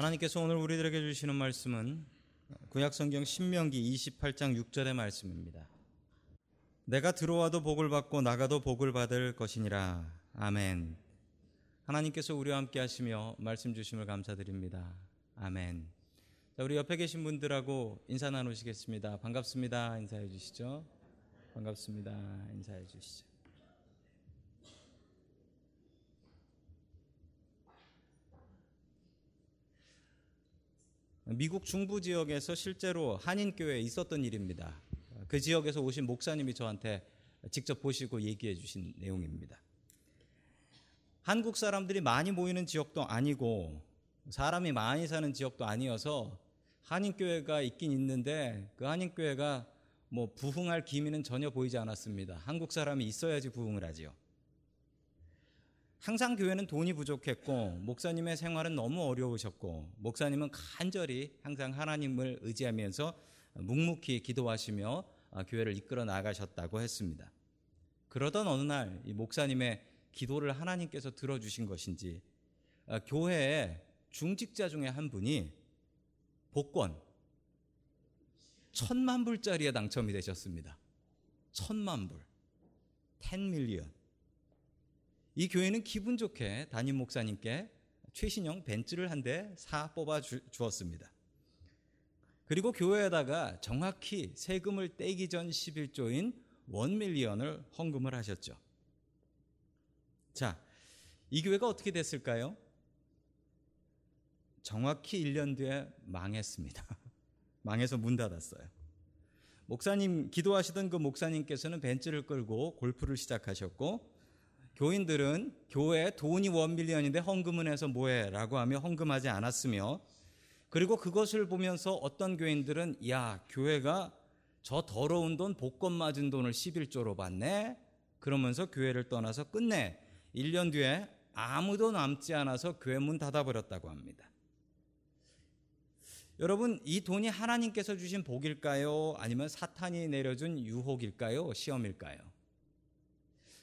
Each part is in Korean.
하나님께서 오늘 우리들에게 주시는 말씀은 구약성경 신명기 28장 6절의 말씀입니다. 내가 들어와도 복을 받고 나가도 복을 받을 것이니라. 아멘. 하나님께서 우리와 함께 하시며 말씀 주심을 감사드립니다. 아멘. 자, 우리 옆에 계신 분들하고 인사 나누시겠습니다. 반갑습니다. 인사해 주시죠. 반갑습니다. 인사해 주시죠. 미국 중부 지역에서 실제로 한인교회에 있었던 일입니다. 그 지역에서 오신 목사님이 저한테 직접 보시고 얘기해 주신 내용입니다. 한국 사람들이 많이 모이는 지역도 아니고 사람이 많이 사는 지역도 아니어서 한인교회가 있긴 있는데 그 한인교회가 뭐 부흥할 기미는 전혀 보이지 않았습니다. 한국 사람이 있어야지 부흥을 하지요. 항상 교회는 돈이 부족했고 목사님의 생활은 너무 어려우셨고 목사님은 간절히 항상 하나님을 의지하면서 묵묵히 기도하시며 교회를 이끌어 나가셨다고 했습니다. 그러던 어느 날이 목사님의 기도를 하나님께서 들어주신 것인지 교회에 중직자 중에 한 분이 복권 천만 불짜리에 당첨이 되셨습니다. 천만 불. 10 밀리언. 이 교회는 기분 좋게 담임 목사님께 최신형 벤츠를 한 대 사 뽑아 주, 었습니다 그리고 교회에다가 정확히 세금을 떼기 전 11조인 원 밀리언을 헌금을 하셨죠. 자, 이 교회가 어떻게 됐을까요? 정확히 1년 뒤에 망했습니다. 망해서 문 닫았어요. 목사님, 기도하시던 그 목사님께서는 벤츠를 끌고 골프를 시작하셨고, 교인들은 교회에 돈이 원밀리언인데 헌금은 해서 뭐해? 라고 하며 헌금하지 않았으며, 그리고 그것을 보면서 어떤 교인들은, 야, 교회가 저 더러운 돈, 복권 맞은 돈을 11조로 받네? 그러면서 교회를 떠나서 끝내 1년 뒤에 아무도 남지 않아서 교회 문 닫아버렸다고 합니다. 여러분, 이 돈이 하나님께서 주신 복일까요? 아니면 사탄이 내려준 유혹일까요? 시험일까요?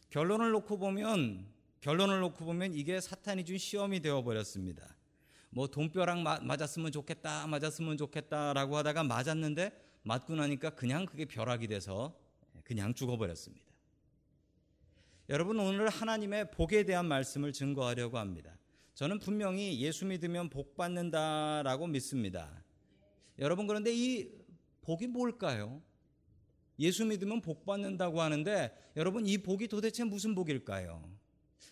결론을 놓고 보면, 결론을 놓고 보면 이게 사탄이 준 시험이 되어 버렸습니다. 뭐 돈벼락 맞았으면 좋겠다, 맞았으면 좋겠다라고 하다가 맞았는데 맞고 나니까 그냥 그게 벼락이 돼서 그냥 죽어버렸습니다. 여러분 오늘 하나님의 복에 대한 말씀을 증거하려고 합니다. 저는 분명히 예수 믿으면 복 받는다라고 믿습니다. 여러분 그런데 이 복이 뭘까요? 예수 믿으면 복 받는다고 하는데 여러분 이 복이 도대체 무슨 복일까요?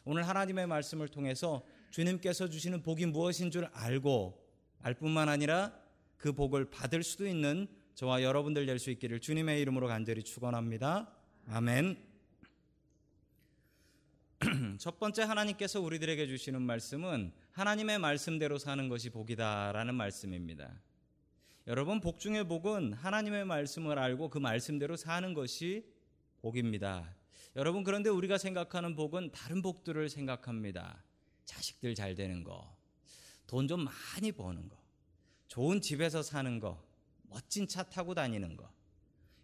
오늘 하나님의 말씀을 통해서 주님께서 주시는 복이 무엇인 줄 알고 알 뿐만 아니라 그 복을 받을 수도 있는 저와 여러분들 될 수 있기를 주님의 이름으로 간절히 축원합니다. 아멘. 첫 번째 하나님께서 우리들에게 주시는 말씀은 하나님의 말씀대로 사는 것이 복이다라는 말씀입니다. 여러분 복 중의 복은 하나님의 말씀을 알고 그 말씀대로 사는 것이 복입니다. 여러분 그런데 우리가 생각하는 복은 다른 복들을 생각합니다. 자식들 잘 되는 거, 돈 좀 많이 버는 거, 좋은 집에서 사는 거, 멋진 차 타고 다니는 거.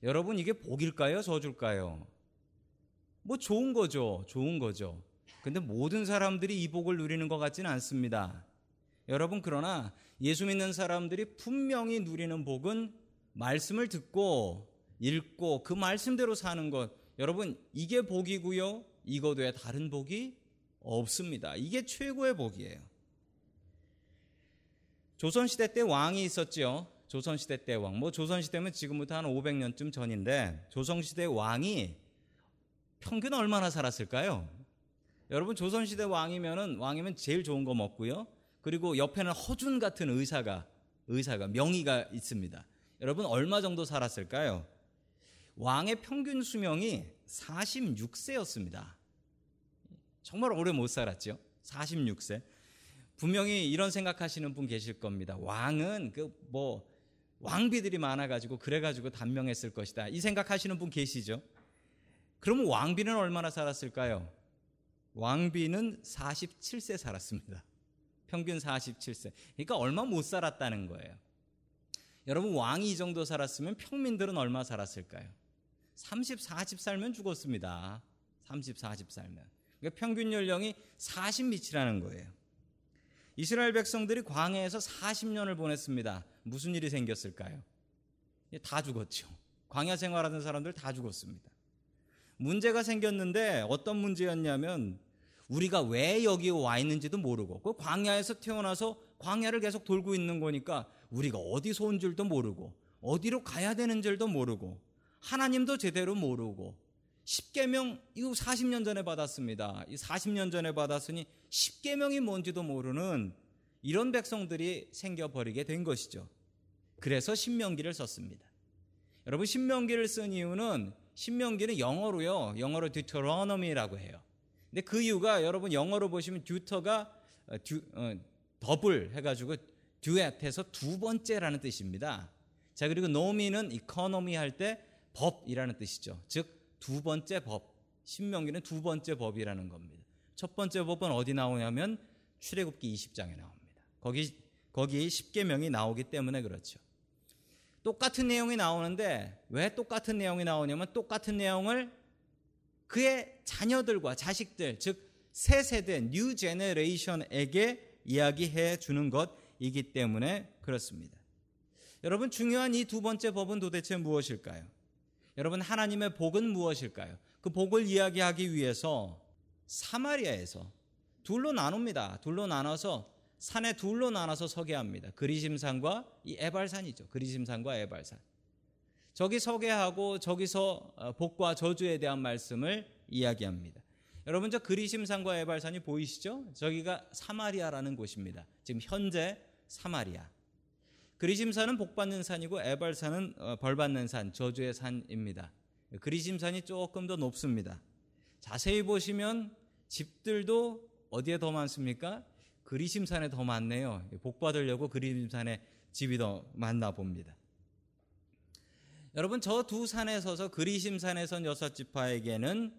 여러분 이게 복일까요? 저줄까요? 뭐 좋은 거죠. 좋은 거죠. 근데 모든 사람들이 이 복을 누리는 것 같지는 않습니다. 여러분 그러나 예수 믿는 사람들이 분명히 누리는 복은 말씀을 듣고 읽고 그 말씀대로 사는 것. 여러분 이게 복이고요. 이것 외에 다른 복이 없습니다. 이게 최고의 복이에요. 조선시대 때 왕이 있었죠. 조선시대 때 왕. 뭐 조선시대면 지금부터 한 500년쯤 전인데 조선시대 왕이 평균 얼마나 살았을까요? 여러분 조선시대 왕이면은 왕이면 제일 좋은 거 먹고요. 그리고 옆에는 허준 같은 의사가 의사가 명의가 있습니다. 여러분 얼마 정도 살았을까요? 왕의 평균 수명이 46세였습니다. 정말 오래 못 살았죠. 46세. 분명히 이런 생각하시는 분 계실 겁니다. 왕은 그 뭐 왕비들이 많아가지고 그래가지고 단명했을 것이다. 이 생각하시는 분 계시죠? 그러면 왕비는 얼마나 살았을까요? 왕비는 47세 살았습니다. 평균 47세. 그러니까 얼마 못 살았다는 거예요. 여러분 왕이 이 정도 살았으면 평민들은 얼마 살았을까요? 30, 40 살면 죽었습니다. 30, 40 살면. 그러니까 평균 연령이 40 밑이라는 거예요. 이스라엘 백성들이 광야에서 40년을 보냈습니다. 무슨 일이 생겼을까요? 다 죽었죠. 광야 생활하는 사람들 다 죽었습니다. 문제가 생겼는데 어떤 문제였냐면 우리가 왜 여기 와 있는지도 모르고 그 광야에서 태어나서 광야를 계속 돌고 있는 거니까 우리가 어디서 온 줄도 모르고 어디로 가야 되는 줄도 모르고 하나님도 제대로 모르고 10계명 이거 40년 전에 받았습니다. 이 40년 전에 받았으니 10계명이 뭔지도 모르는 이런 백성들이 생겨버리게 된 것이죠. 그래서 신명기를 썼습니다. 여러분 신명기를 쓴 이유는 신명기는 영어로요. 영어로 Deuteronomy라고 해요. 근데 그 이유가 여러분 영어로 보시면 Deuter가 어, Deu, 어, 더블 해가지고 듀엣해서 두 번째라는 뜻입니다. 자 그리고 nomy는 economy 할 때 법이라는 뜻이죠. 즉 두 번째 법. 신명기는 두 번째 법이라는 겁니다. 첫 번째 법은 어디 나오냐면 출애굽기 20장에 나옵니다. 거기 거기 10계명이 나오기 때문에 그렇죠. 똑같은 내용이 나오는데 왜 똑같은 내용이 나오냐면 똑같은 내용을 그의 자녀들과 자식들, 즉 새 세대 new generation에게 이야기해 주는 것이기 때문에 그렇습니다. 여러분 중요한 이 두 번째 법은 도대체 무엇일까요? 여러분 하나님의 복은 무엇일까요? 그 복을 이야기하기 위해서 사마리아에서 둘로 나눕니다. 둘로 나눠서 산에 둘로 나눠서 서게 합니다. 그리심산과 이 에발산이죠. 그리심산과 에발산. 저기 서게 하고 저기서 어, 복과 저주에 대한 말씀을 이야기합니다. 여러분 저 그리심산과 에발산이 보이시죠? 저기가 사마리아라는 곳입니다. 지금 현재 사마리아. 그리심산은 복받는 산이고 에발산은 어, 벌받는 산, 저주의 산입니다. 그리심산이 조금 더 높습니다. 자세히 보시면 집들도 어디에 더 많습니까? 그리심산에 더 많네요. 복 받으려고 그리심산에 집이 더 많나 봅니다. 여러분 저 두 산에 서서 그리심산에 선 여섯 지파에게는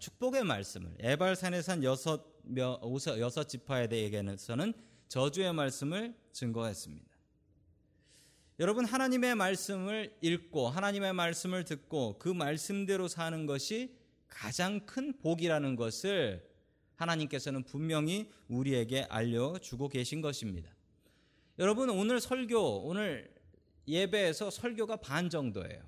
축복의 말씀을 에발산에 산 여섯 여섯 지파에 대해서는 저주의 말씀을 증거했습니다. 여러분 하나님의 말씀을 읽고 하나님의 말씀을 듣고 그 말씀대로 사는 것이 가장 큰 복이라는 것을 하나님께서는 분명히 우리에게 알려주고 계신 것입니다. 여러분, 오늘 설교, 오늘 예배에서 설교가 반 정도예요.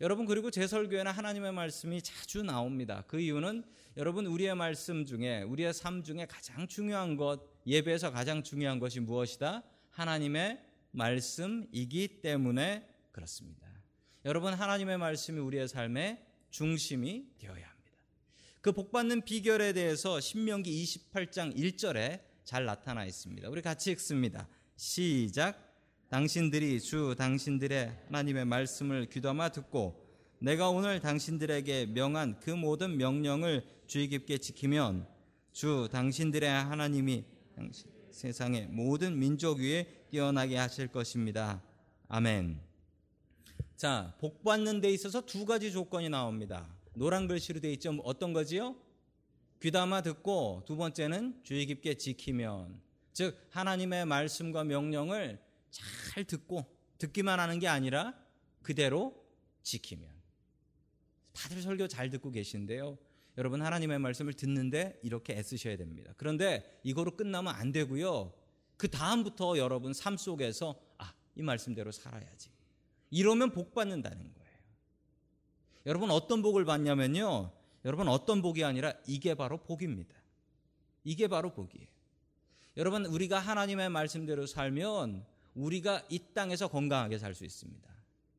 여러분, 그리고 제 설교에는 하나님의 말씀이 자주 나옵니다. 그 이유는 여러분, 우리의 말씀 중에, 우리의 삶 중에 가장 중요한 것, 예배에서 가장 중요한 것이 무엇이다? 하나님의 말씀이기 때문에 그렇습니다. 여러분, 하나님의 말씀이 우리의 삶의 중심이 되어야 그 복받는 비결에 대해서 신명기 28장 1절에 잘 나타나 있습니다. 우리 같이 읽습니다. 시작. 당신들이 주 당신들의 하나님의 말씀을 귀담아 듣고 내가 오늘 당신들에게 명한 그 모든 명령을 주의 깊게 지키면 주 당신들의 하나님이 세상의 모든 민족 위에 뛰어나게 하실 것입니다. 아멘. 자, 복 받는 데 있어서 두 가지 조건이 나옵니다. 노란 글씨로 되어 있죠. 어떤 거지요? 귀담아 듣고 두 번째는 주의 깊게 지키면 즉 하나님의 말씀과 명령을 잘 듣고 듣기만 하는 게 아니라 그대로 지키면 다들 설교 잘 듣고 계신데요. 여러분 하나님의 말씀을 듣는데 이렇게 애쓰셔야 됩니다. 그런데 이거로 끝나면 안 되고요. 그 다음부터 여러분 삶 속에서 아, 이 말씀대로 살아야지. 이러면 복 받는다는 거예요. 여러분 어떤 복을 받냐면요. 여러분 어떤 복이 아니라 이게 바로 복입니다. 이게 바로 복이에요. 여러분 우리가 하나님의 말씀대로 살면 우리가 이 땅에서 건강하게 살 수 있습니다.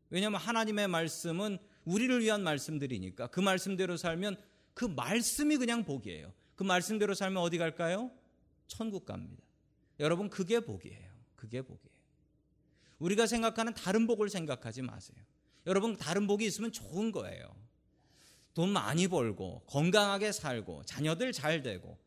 왜냐하면 하나님의 말씀은 우리를 위한 말씀들이니까 그 말씀대로 살면 그 말씀이 그냥 복이에요. 그 말씀대로 살면 어디 갈까요? 천국 갑니다. 여러분 그게 복이에요. 그게 복이에요. 우리가 생각하는 다른 복을 생각하지 마세요. 여러분 다른 복이 있으면 좋은 거예요. 돈 많이 벌고 건강하게 살고 자녀들 잘 되고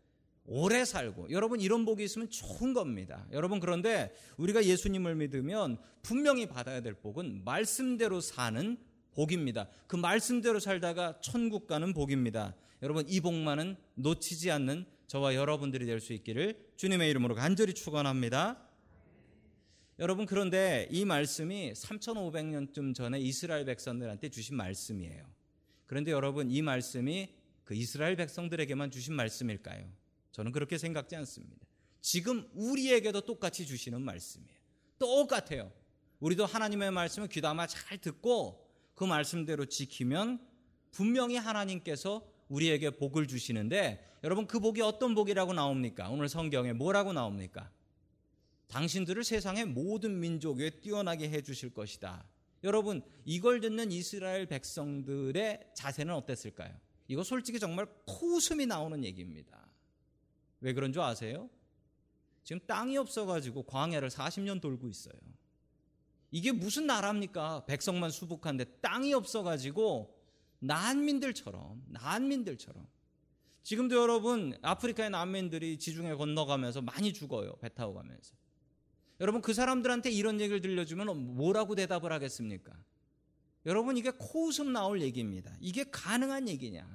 오래 살고 여러분 이런 복이 있으면 좋은 겁니다. 여러분 그런데 우리가 예수님을 믿으면 분명히 받아야 될 복은 말씀대로 사는 복입니다. 그 말씀대로 살다가 천국 가는 복입니다. 여러분 이 복만은 놓치지 않는 저와 여러분들이 될 수 있기를 주님의 이름으로 간절히 축원합니다. 여러분 그런데 이 말씀이 3,500년쯤 전에 이스라엘 백성들한테 주신 말씀이에요. 그런데 여러분 이 말씀이 그 이스라엘 백성들에게만 주신 말씀일까요? 저는 그렇게 생각지 않습니다. 지금 우리에게도 똑같이 주시는 말씀이에요. 똑같아요. 우리도 하나님의 말씀을 귀담아 잘 듣고 그 말씀대로 지키면 분명히 하나님께서 우리에게 복을 주시는데 여러분 그 복이 어떤 복이라고 나옵니까? 오늘 성경에 뭐라고 나옵니까? 당신들을 세상의 모든 민족 위에 뛰어나게 해 주실 것이다. 여러분 이걸 듣는 이스라엘 백성들의 자세는 어땠을까요? 이거 솔직히 정말 코웃음이 나오는 얘기입니다. 왜 그런 줄 아세요? 지금 땅이 없어가지고 광야를 40년 돌고 있어요. 이게 무슨 나라입니까? 백성만 수북한데 땅이 없어가지고 난민들처럼, 난민들처럼. 지금도 여러분, 아프리카의 난민들이 지중해 건너가면서 많이 죽어요. 배 타고 가면서. 여러분, 그 사람들한테 이런 얘기를 들려주면 뭐라고 대답을 하겠습니까? 여러분, 이게 코웃음 나올 얘기입니다. 이게 가능한 얘기냐?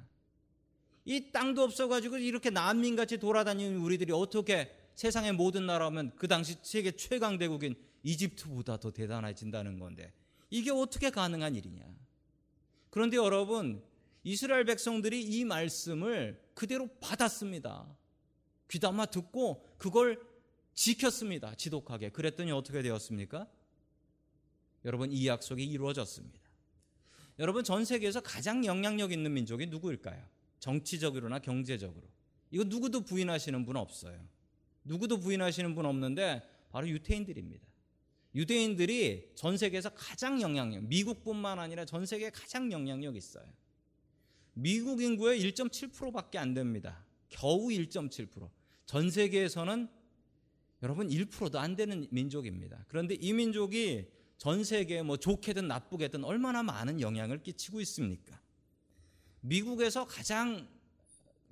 이 땅도 없어가지고 이렇게 난민같이 돌아다니는 우리들이 어떻게 세상의 모든 나라면 그 당시 세계 최강 대국인 이집트보다 더 대단해진다는 건데 이게 어떻게 가능한 일이냐? 그런데 여러분 이스라엘 백성들이 이 말씀을 그대로 받았습니다. 귀담아 듣고 그걸 지켰습니다. 지독하게. 그랬더니 어떻게 되었습니까? 여러분 이 약속이 이루어졌습니다. 여러분 전 세계에서 가장 영향력 있는 민족이 누구일까요? 정치적으로나 경제적으로. 이거 누구도 부인하시는 분 없어요. 누구도 부인하시는 분 없는데 바로 유태인들입니다. 유대인들이 전 세계에서 가장 영향력, 미국뿐만 아니라 전 세계에 가장 영향력 있어요. 미국 인구의 1.7%밖에 안 됩니다. 겨우 1.7%. 전 세계에서는 여러분 1%도 안 되는 민족입니다. 그런데 이 민족이 전 세계에 뭐 좋게든 나쁘게든 얼마나 많은 영향을 끼치고 있습니까? 미국에서 가장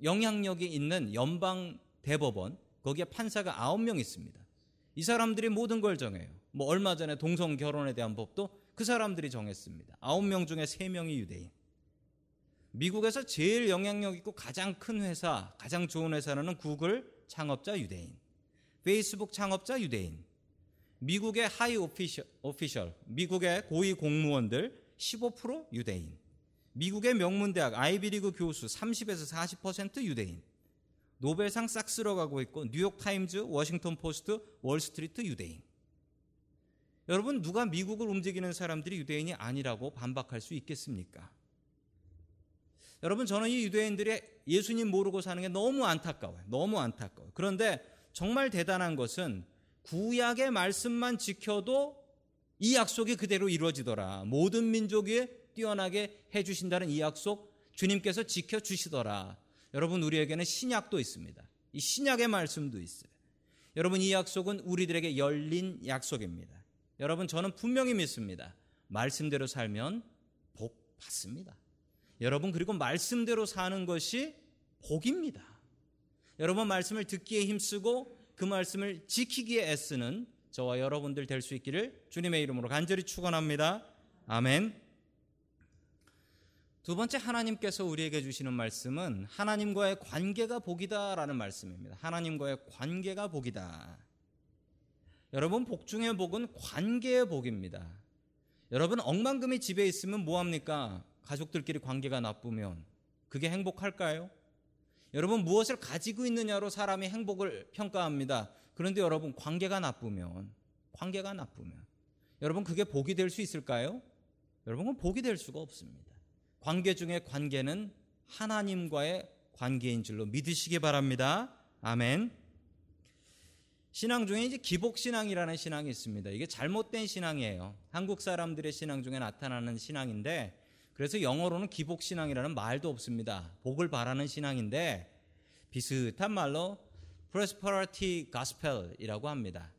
영향력이 있는 연방 대법원 거기에 판사가 9명 있습니다. 이 사람들이 모든 걸 정해요. 뭐 얼마 전에 동성 결혼에 대한 법도 그 사람들이 정했습니다. 9명 중에 3명이 유대인. 미국에서 제일 영향력 있고 가장 큰 회사, 가장 좋은 회사는 구글 창업자 유대인. 페이스북 창업자 유대인. 미국의 high official, official 미국의 고위 공무원들 15% 유대인. 미국의 명문대학 아이비리그 교수 30에서 40% 유대인. 노벨상 싹 쓸어가고 있고 뉴욕타임즈, 워싱턴 포스트, 월스트리트 유대인. 여러분 누가 미국을 움직이는 사람들이 유대인이 아니라고 반박할 수 있겠습니까? 여러분 저는 이 유대인들이 예수님 모르고 사는 게 너무 안타까워요. 너무 안타까워요. 그런데 정말 대단한 것은 구약의 말씀만 지켜도 이 약속이 그대로 이루어지더라. 모든 민족이 뛰어나게 해주신다는 이 약속 주님께서 지켜주시더라. 여러분 우리에게는 신약도 있습니다. 이 신약의 말씀도 있어요. 여러분 이 약속은 우리들에게 열린 약속입니다. 여러분 저는 분명히 믿습니다. 말씀대로 살면 복 받습니다. 여러분 그리고 말씀대로 사는 것이 복입니다. 여러분 말씀을 듣기에 힘쓰고 그 말씀을 지키기에 애쓰는 저와 여러분들 될 수 있기를 주님의 이름으로 간절히 축원합니다. 아멘. 두 번째 하나님께서 우리에게 주시는 말씀은 하나님과의 관계가 복이다라는 말씀입니다. 하나님과의 관계가 복이다. 여러분 복 중의 복은 관계의 복입니다. 여러분 억만금이 집에 있으면 뭐 합니까? 가족들끼리 관계가 나쁘면 그게 행복할까요? 여러분 무엇을 가지고 있느냐로 사람이 행복을 평가합니다. 그런데 여러분 관계가 나쁘면 관계가 나쁘면 여러분 그게 복이 될 수 있을까요? 여러분은 복이 될 수가 없습니다. 관계 중에 관계는 하나님과의 관계인 줄로 믿으시기 바랍니다. 아멘. 신앙 중에 이제 기복신앙이라는 신앙이 있습니다. 이게 잘못된 신앙이에요. 한국 사람들의 신앙 중에 나타나는 신앙인데, 그래서 영어로는 기복신앙이라는 말도 없습니다. 복을 바라는 신앙인데, 비슷한 말로 prosperity gospel이라고 합니다.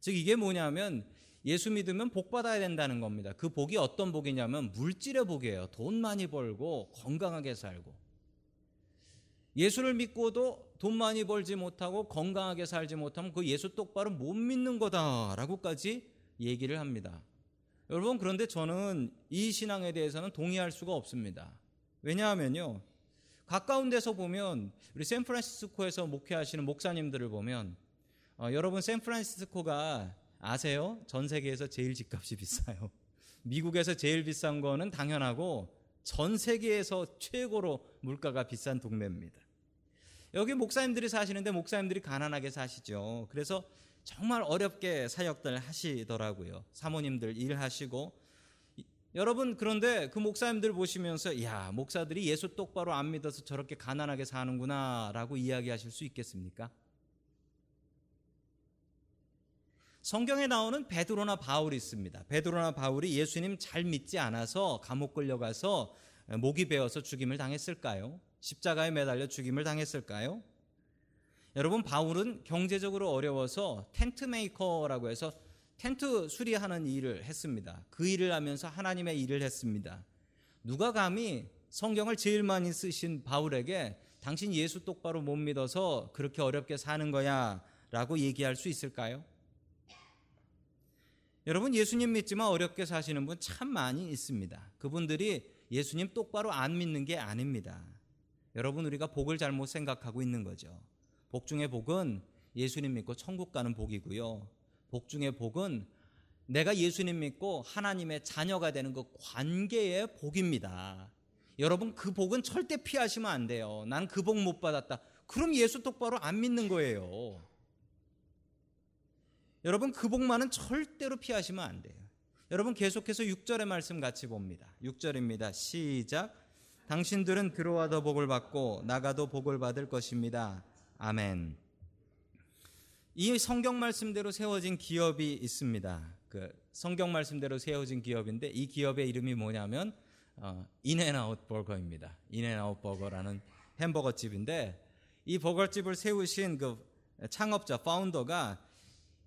즉, 이게 뭐냐면, 예수 믿으면 복 받아야 된다는 겁니다. 그 복이 어떤 복이냐면, 물질의 복이에요. 돈 많이 벌고, 건강하게 살고. 예수를 믿고도 돈 많이 벌지 못하고 건강하게 살지 못하면 그 예수 똑바로 못 믿는 거다라고까지 얘기를 합니다. 여러분 그런데 저는 이 신앙에 대해서는 동의할 수가 없습니다. 왜냐하면요. 가까운 데서 보면 우리 샌프란시스코에서 목회하시는 목사님들을 보면 어, 여러분 샌프란시스코가 아세요? 전 세계에서 제일 집값이 비싸요. 미국에서 제일 비싼 거는 당연하고 전 세계에서 최고로 물가가 비싼 동네입니다. 여기 목사님들이 사시는데 목사님들이 가난하게 사시죠. 그래서 정말 어렵게 사역들 하시더라고요. 사모님들 일하시고 여러분 그런데 그 목사님들 보시면서 야 목사들이 예수 똑바로 안 믿어서 저렇게 가난하게 사는구나라고 이야기하실 수 있겠습니까? 성경에 나오는 베드로나 바울이 있습니다. 베드로나 바울이 예수님 잘 믿지 않아서 감옥 끌려가서 목이 베어서 죽임을 당했을까요? 십자가에 매달려 죽임을 당했을까요? 여러분 바울은 경제적으로 어려워서 tent maker라고 해서 텐트 수리하는 일을 했습니다. 그 일을 하면서 하나님의 일을 했습니다. 누가 감히 성경을 제일 많이 쓰신 바울에게 당신 예수 똑바로 못 믿어서 그렇게 어렵게 사는 거야 라고 얘기할 수 있을까요? 여러분 예수님 믿지만 어렵게 사시는 분 참 많이 있습니다. 그분들이 예수님 똑바로 안 믿는 게 아닙니다. 여러분 우리가 복을 잘못 생각하고 있는 거죠. 복 중의 복은 예수님 믿고 천국 가는 복이고요. 복 중의 복은 내가 예수님 믿고 하나님의 자녀가 되는 그 관계의 복입니다. 여러분 그 복은 절대 피하시면 안 돼요. 난 그 복 못 받았다. 그럼 예수 똑바로 안 믿는 거예요. 여러분 그 복만은 절대로 피하시면 안 돼요. 여러분 계속해서 6절의 말씀 같이 봅니다. 6절입니다. 시작. 당신들은 들어와도 복을 받고 나가도 복을 받을 것입니다. 아멘. 이 성경 말씀대로 세워진 기업이 있습니다. 그 성경 말씀대로 세워진 기업인데 이 기업의 이름이 뭐냐면 어, 인앤아웃 버거입니다. 인앤아웃 버거라는 햄버거 집인데 이 버거집을 세우신 그 창업자 founder가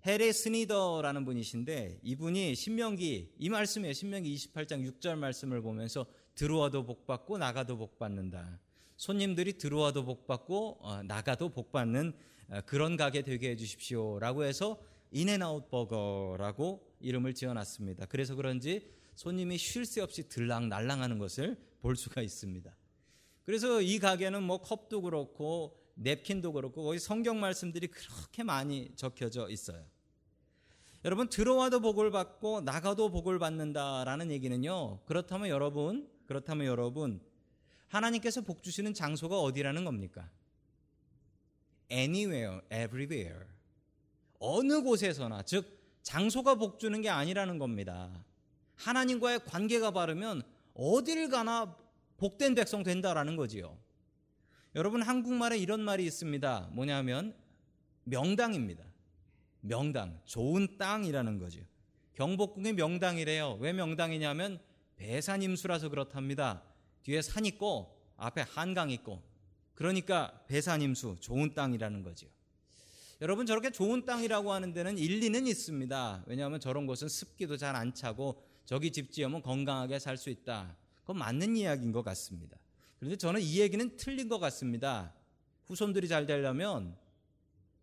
해리 스나이더라는 분이신데 이분이 신명기 이 말씀에 신명기 28장 6절 말씀을 보면서 들어와도 복 받고 나가도 복 받는다. 손님들이 들어와도 복 받고 어, 나가도 복 받는 어, 그런 가게 되게 해 주십시오라고 해서 인앤아웃 버거라고 이름을 지어 놨습니다. 그래서 그런지 손님이 쉴 새 없이 들락날랑하는 것을 볼 수가 있습니다. 그래서 이 가게는 뭐 컵도 그렇고 냅킨도 그렇고 거기 성경 말씀들이 그렇게 많이 적혀져 있어요. 여러분 들어와도 복을 받고 나가도 복을 받는다라는 얘기는요. 그렇다면 여러분, 그렇다면 여러분 하나님께서 복 주시는 장소가 어디라는 겁니까? Anywhere, everywhere. 어느 곳에서나 즉 장소가 복 주는 게 아니라는 겁니다. 하나님과의 관계가 바르면 어딜 가나 복된 백성 된다라는 거지요. 여러분 한국말에 이런 말이 있습니다. 뭐냐면 명당입니다. 명당, 좋은 땅이라는 거죠. 경복궁의 명당이래요. 왜 명당이냐면 배산임수라서 그렇답니다. 뒤에 산 있고 앞에 한강 있고 그러니까 배산임수, 좋은 땅이라는 거죠. 여러분 저렇게 좋은 땅이라고 하는 데는 일리는 있습니다. 왜냐하면 저런 곳은 습기도 잘 안 차고 저기 집 지으면 건강하게 살 수 있다. 그건 맞는 이야기인 것 같습니다. 그런데 저는 이 얘기는 틀린 것 같습니다. 후손들이 잘 되려면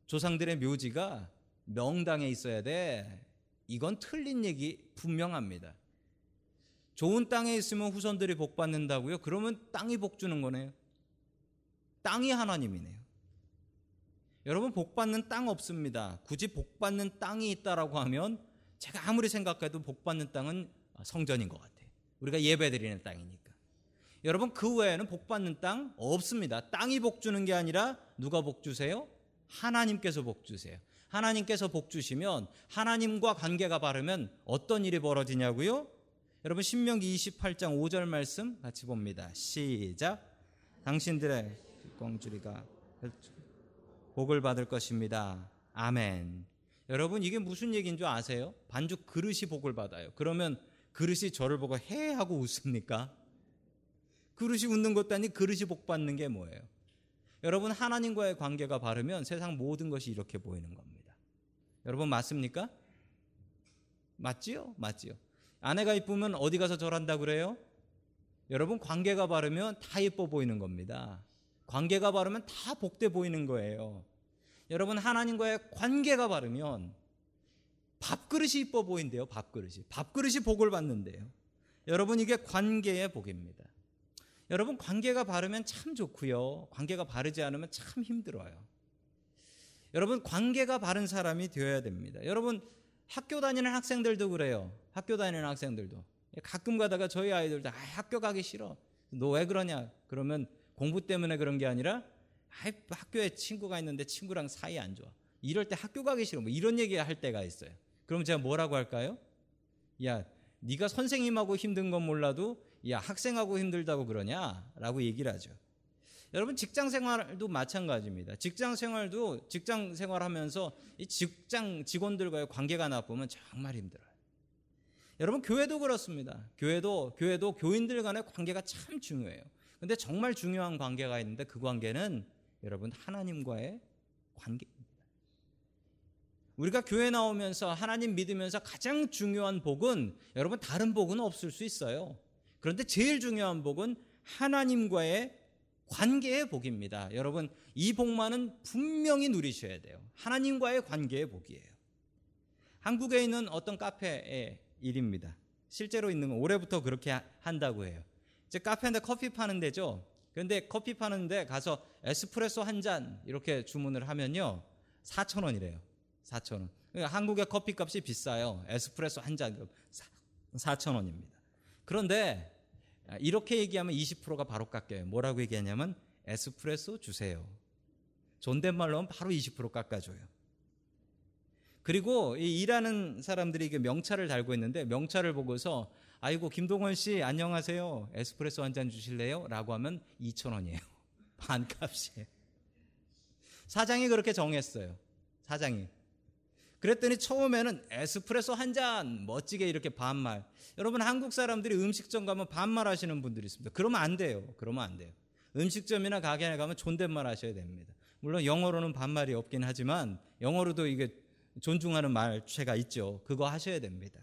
조상들의 묘지가 명당에 있어야 돼. 이건 틀린 얘기 분명합니다. 좋은 땅에 있으면 후손들이 복 받는다고요? 그러면 땅이 복 주는 거네요. 땅이 하나님이네요. 여러분 복 받는 땅 없습니다. 굳이 복 받는 땅이 있다라고 하면 제가 아무리 생각해도 복 받는 땅은 성전인 것 같아요. 우리가 예배 드리는 땅이니까. 여러분 그 외에는 복 받는 땅 없습니다. 땅이 복 주는 게 아니라 누가 복 주세요? 하나님께서 복 주세요. 하나님께서 복 주시면 하나님과 관계가 바르면 어떤 일이 벌어지냐고요? 여러분 신명기 28장 5절 말씀 같이 봅니다. 시작. 당신들의 꽁주리가 복을 받을 것입니다. 아멘. 여러분 이게 무슨 얘기인 줄 아세요? 반죽 그릇이 복을 받아요. 그러면 그릇이 저를 보고 해 하고 웃습니까? 그릇이 웃는 것도 아니 그릇이 복 받는 게 뭐예요? 여러분 하나님과의 관계가 바르면 세상 모든 것이 이렇게 보이는 겁니다. 여러분 맞습니까? 맞지요? 맞지요. 아내가 이쁘면 어디 가서 절한다 그래요? 여러분 관계가 바르면 다 예뻐 보이는 겁니다. 관계가 바르면 다 복돼 보이는 거예요. 여러분 하나님과의 관계가 바르면 밥그릇이 이뻐 보인대요. 밥그릇이. 밥그릇이 복을 받는데요. 여러분 이게 관계의 복입니다. 여러분 관계가 바르면 참 좋고요. 관계가 바르지 않으면 참 힘들어요. 여러분 관계가 바른 사람이 되어야 됩니다. 여러분 학교 다니는 학생들도 그래요. 학교 다니는 학생들도 가끔 가다가 저희 아이들도 아, 학교 가기 싫어. 너 왜 그러냐? 그러면 공부 때문에 그런 게 아니라 아, 학교에 친구가 있는데 친구랑 사이 안 좋아. 이럴 때 학교 가기 싫어. 뭐 이런 얘기 할 때가 있어요. 그럼 제가 뭐라고 할까요? 야, 네가 선생님하고 힘든 건 몰라도 야, 학생하고 힘들다고 그러냐 라고 얘기를 하죠. 여러분 직장 생활도 마찬가지입니다. 직장 생활도 직장 생활 하면서 이 직장 직원들과의 관계가 나쁘면 정말 힘들어요. 여러분 교회도 그렇습니다. 교회도 교회도 교인들 간의 관계가 참 중요해요. 근데 정말 중요한 관계가 있는데 그 관계는 여러분 하나님과의 관계입니다. 우리가 교회 나오면서 하나님 믿으면서 가장 중요한 복은 여러분 다른 복은 없을 수 있어요. 그런데 제일 중요한 복은 하나님과의 관계의 복입니다. 여러분 이 복만은 분명히 누리셔야 돼요. 하나님과의 관계의 복이에요. 한국에 있는 어떤 카페의 일입니다. 실제로 있는 건 올해부터 그렇게 한다고 해요. 이제 카페인데 커피 파는 데죠. 그런데 커피 파는데 가서 에스프레소 한 잔 이렇게 주문을 하면요. 4천 원이래요. 4천 원. 그러니까 한국의 커피 값이 비싸요. 에스프레소 한 잔 4천 원입니다. 그런데 이렇게 얘기하면 20%가 바로 깎여요. 뭐라고 얘기하냐면 에스프레소 주세요. 존댓말로 하면 바로 20% 깎아줘요. 그리고 이 일하는 사람들이 명찰을 달고 있는데 명찰을 보고서 아이고 김동원 씨 안녕하세요. 에스프레소 한 잔 주실래요? 라고 하면 2천 원이에요. 반값이에요. 사장이 그렇게 정했어요. 사장이. 그랬더니 처음에는 에스프레소 한 잔 멋지게 이렇게 반말. 여러분 한국 사람들이 음식점 가면 반말 하시는 분들이 있습니다. 그러면 안 돼요. 그러면 안 돼요. 음식점이나 가게에 가면 존댓말 하셔야 됩니다. 물론 영어로는 반말이 없긴 하지만 영어로도 이게 존중하는 말체가 있죠. 그거 하셔야 됩니다.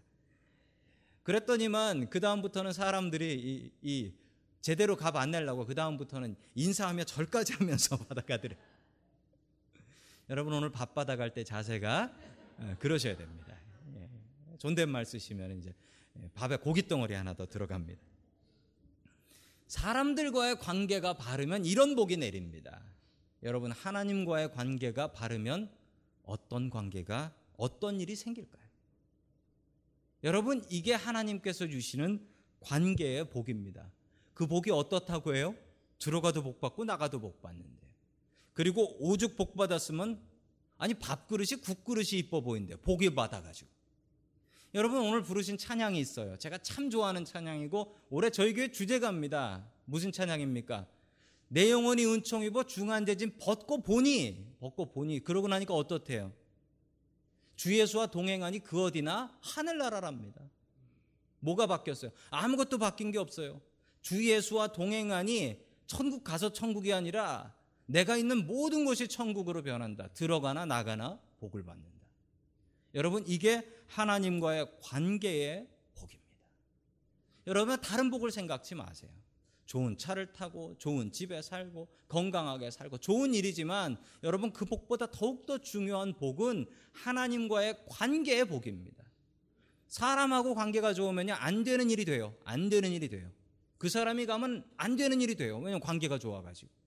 그랬더니만 그 다음부터는 사람들이 이, 이 제대로 값 안 내려고 그 다음부터는 인사하며 절까지 하면서 받아가더래. 여러분 오늘 밥 받아갈 때 자세가 어, 그러셔야 됩니다. 예. 존댓말 쓰시면 이제 예, 밥에 고기 덩어리 하나 더 들어갑니다. 사람들과의 관계가 바르면 이런 복이 내립니다. 여러분 하나님과의 관계가 바르면 어떤 관계가 어떤 일이 생길까요? 여러분 이게 하나님께서 주시는 관계의 복입니다. 그 복이 어떻다고 해요? 들어가도 복 받고 나가도 복 받는데. 그리고 오죽 복 받았으면 아니 밥그릇이 국그릇이 이뻐 보인대. 복이 받아가지고. 여러분 오늘 부르신 찬양이 있어요. 제가 참 좋아하는 찬양이고 올해 저희 교회 주제가입니다. 무슨 찬양입니까? 내 영혼이 은총 입어 중한대진 벗고 보니 벗고 보니 그러고 나니까 어떻대요? 주 예수와 동행하니 그 어디나 하늘나라랍니다. 뭐가 바뀌었어요? 아무것도 바뀐 게 없어요. 주 예수와 동행하니 천국 가서 천국이 아니라 내가 있는 모든 곳이 천국으로 변한다. 들어가나 나가나 복을 받는다. 여러분 이게 하나님과의 관계의 복입니다. 여러분 다른 복을 생각지 마세요. 좋은 차를 타고 좋은 집에 살고 건강하게 살고 좋은 일이지만 여러분 그 복보다 더욱더 중요한 복은 하나님과의 관계의 복입니다. 사람하고 관계가 좋으면요 안 되는 일이 돼요. 안 되는 일이 돼요. 그 사람이 가면 안 되는 일이 돼요. 왜냐면 관계가 좋아가지고.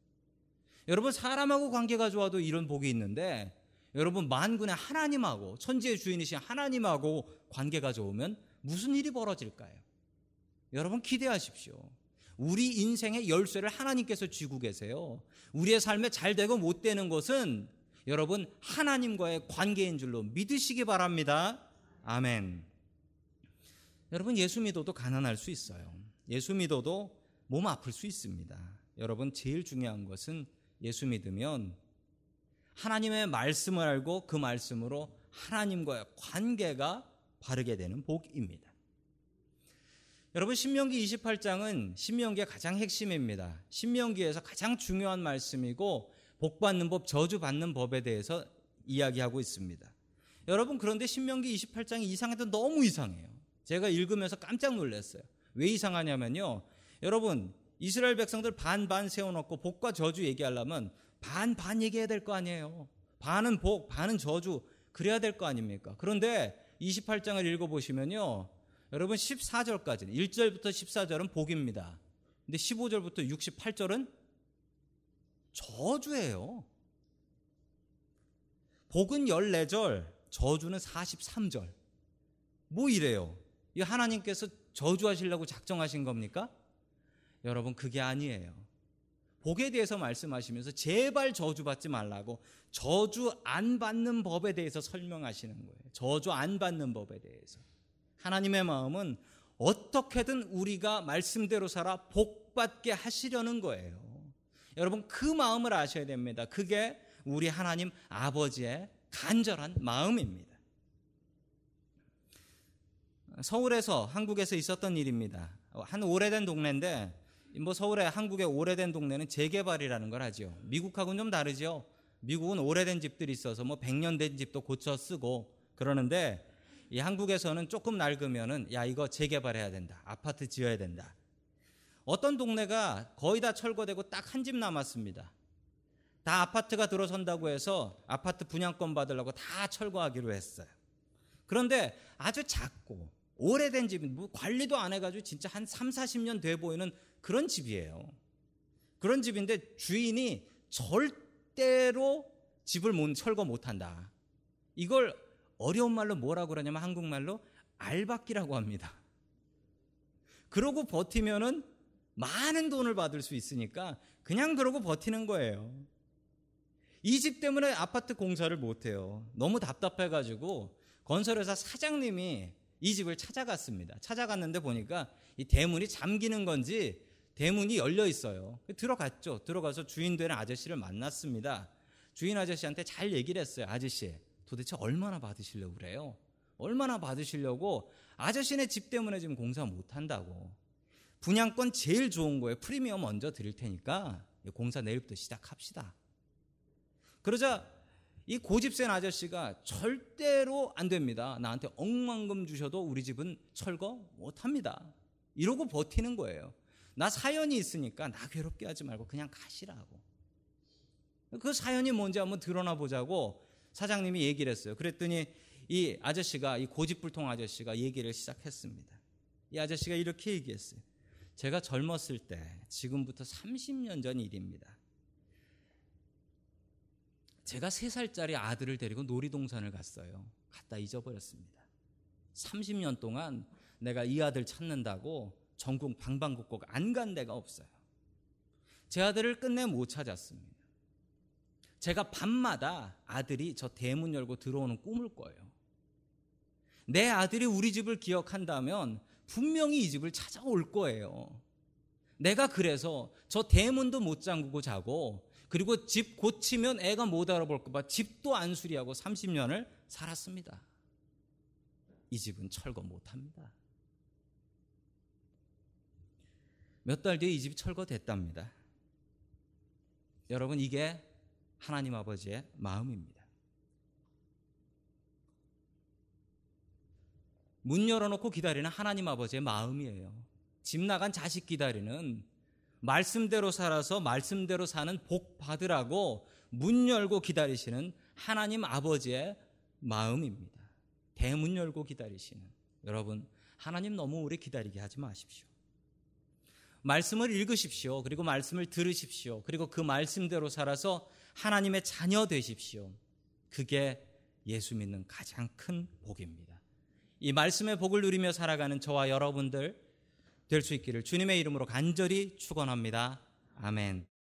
여러분 사람하고 관계가 좋아도 이런 복이 있는데 여러분 만군의 하나님하고 천지의 주인이신 하나님하고 관계가 좋으면 무슨 일이 벌어질까요? 여러분 기대하십시오. 우리 인생의 열쇠를 하나님께서 쥐고 계세요. 우리의 삶에 잘 되고 못 되는 것은 여러분 하나님과의 관계인 줄로 믿으시기 바랍니다. 아멘. 여러분 예수 믿어도 가난할 수 있어요. 예수 믿어도 몸 아플 수 있습니다. 여러분 제일 중요한 것은 예수 믿으면 하나님의 말씀을 알고 그 말씀으로 하나님과의 관계가 바르게 되는 복입니다. 여러분 신명기 28장은 신명기의 가장 핵심입니다. 신명기에서 가장 중요한 말씀이고 복 받는 법, 저주 받는 법에 대해서 이야기하고 있습니다. 여러분 그런데 신명기 28장이 이상해도 너무 이상해요. 제가 읽으면서 깜짝 놀랐어요. 왜 이상하냐면요. 여러분 이스라엘 백성들 반반 세워놓고 복과 저주 얘기하려면 반반 얘기해야 될 거 아니에요. 반은 복, 반은 저주 그래야 될 거 아닙니까? 그런데 28장을 읽어보시면요. 여러분 14절까지는 1절부터 14절은 복입니다. 근데 15절부터 68절은 저주예요. 복은 14절, 저주는 43절. 뭐 이래요? 이 하나님께서 저주하시려고 작정하신 겁니까? 여러분 그게 아니에요. 복에 대해서 말씀하시면서 제발 저주받지 말라고 저주 안 받는 법에 대해서 설명하시는 거예요. 저주 안 받는 법에 대해서. 하나님의 마음은 어떻게든 우리가 말씀대로 살아 복받게 하시려는 거예요. 여러분 그 마음을 아셔야 됩니다. 그게 우리 하나님 아버지의 간절한 마음입니다. 서울에서 한국에서 있었던 일입니다. 한 오래된 동네인데 뭐 서울에 한국의 오래된 동네는 재개발이라는 걸 하죠. 미국하고는 좀 다르죠. 미국은 오래된 집들이 있어서 뭐 100년 된 집도 고쳐 쓰고 그러는데 이 한국에서는 조금 낡으면은 야 이거 재개발해야 된다. 아파트 지어야 된다. 어떤 동네가 거의 다 철거되고 딱 한 집 남았습니다. 다 아파트가 들어선다고 해서 아파트 분양권 받으려고 다 철거하기로 했어요. 그런데 아주 작고 오래된 집, 뭐 관리도 안 해가지고 진짜 한 3, 40년 돼 보이는 그런 집이에요. 그런 집인데 주인이 절대로 집을 못, 철거 못 한다. 이걸 어려운 말로 뭐라고 그러냐면 한국말로 알박기라고 합니다. 그러고 버티면은 많은 돈을 받을 수 있으니까 그냥 그러고 버티는 거예요. 이 집 때문에 아파트 공사를 못 해요. 너무 답답해가지고 건설회사 사장님이 이 집을 찾아갔습니다. 찾아갔는데 보니까 이 대문이 잠기는 건지 대문이 열려 있어요. 들어갔죠. 들어가서 주인 되는 아저씨를 만났습니다. 주인 아저씨한테 잘 얘기를 했어요. 아저씨, 도대체 얼마나 받으시려고 그래요? 얼마나 받으시려고 아저씨네 집 때문에 지금 공사 못 한다고. 분양권 제일 좋은 거예요. 프리미엄 먼저 드릴 테니까 공사 내일부터 시작합시다. 그러자 이 고집센 아저씨가 절대로 안 됩니다. 나한테 억만금 주셔도 우리 집은 철거 못 합니다. 이러고 버티는 거예요. 나 사연이 있으니까 나 괴롭게 하지 말고 그냥 가시라고. 그 사연이 뭔지 한번 드러나 보자고 사장님이 얘기를 했어요. 그랬더니 이 아저씨가 이 고집불통 아저씨가 얘기를 시작했습니다. 이 아저씨가 이렇게 얘기했어요. 제가 젊었을 때 지금부터 30년 전 일입니다. 제가 3살짜리 아들을 데리고 놀이동산을 갔어요. 갔다 잊어버렸습니다. 30년 동안 내가 이 아들 찾는다고 전국 방방곡곡 안 간 데가 없어요. 제 아들을 끝내 못 찾았습니다. 제가 밤마다 아들이 저 대문 열고 들어오는 꿈을 꿔요. 내 아들이 우리 집을 기억한다면 분명히 이 집을 찾아올 거예요. 내가 그래서 저 대문도 못 잠그고 자고 그리고 집 고치면 애가 못 알아볼까봐 집도 안 수리하고 30년을 살았습니다. 이 집은 철거 못 합니다. 몇 달 뒤에 이 집이 철거됐답니다. 여러분, 이게 하나님 아버지의 마음입니다. 문 열어놓고 기다리는 하나님 아버지의 마음이에요. 집 나간 자식 기다리는 말씀대로 살아서 말씀대로 사는 복 받으라고 문 열고 기다리시는 하나님 아버지의 마음입니다. 대문 열고 기다리시는 여러분 하나님 너무 오래 기다리게 하지 마십시오. 말씀을 읽으십시오. 그리고 말씀을 들으십시오. 그리고 그 말씀대로 살아서 하나님의 자녀 되십시오. 그게 예수 믿는 가장 큰 복입니다. 이 말씀의 복을 누리며 살아가는 저와 여러분들 될 수 있기를 주님의 이름으로 간절히 축원합니다. 아멘.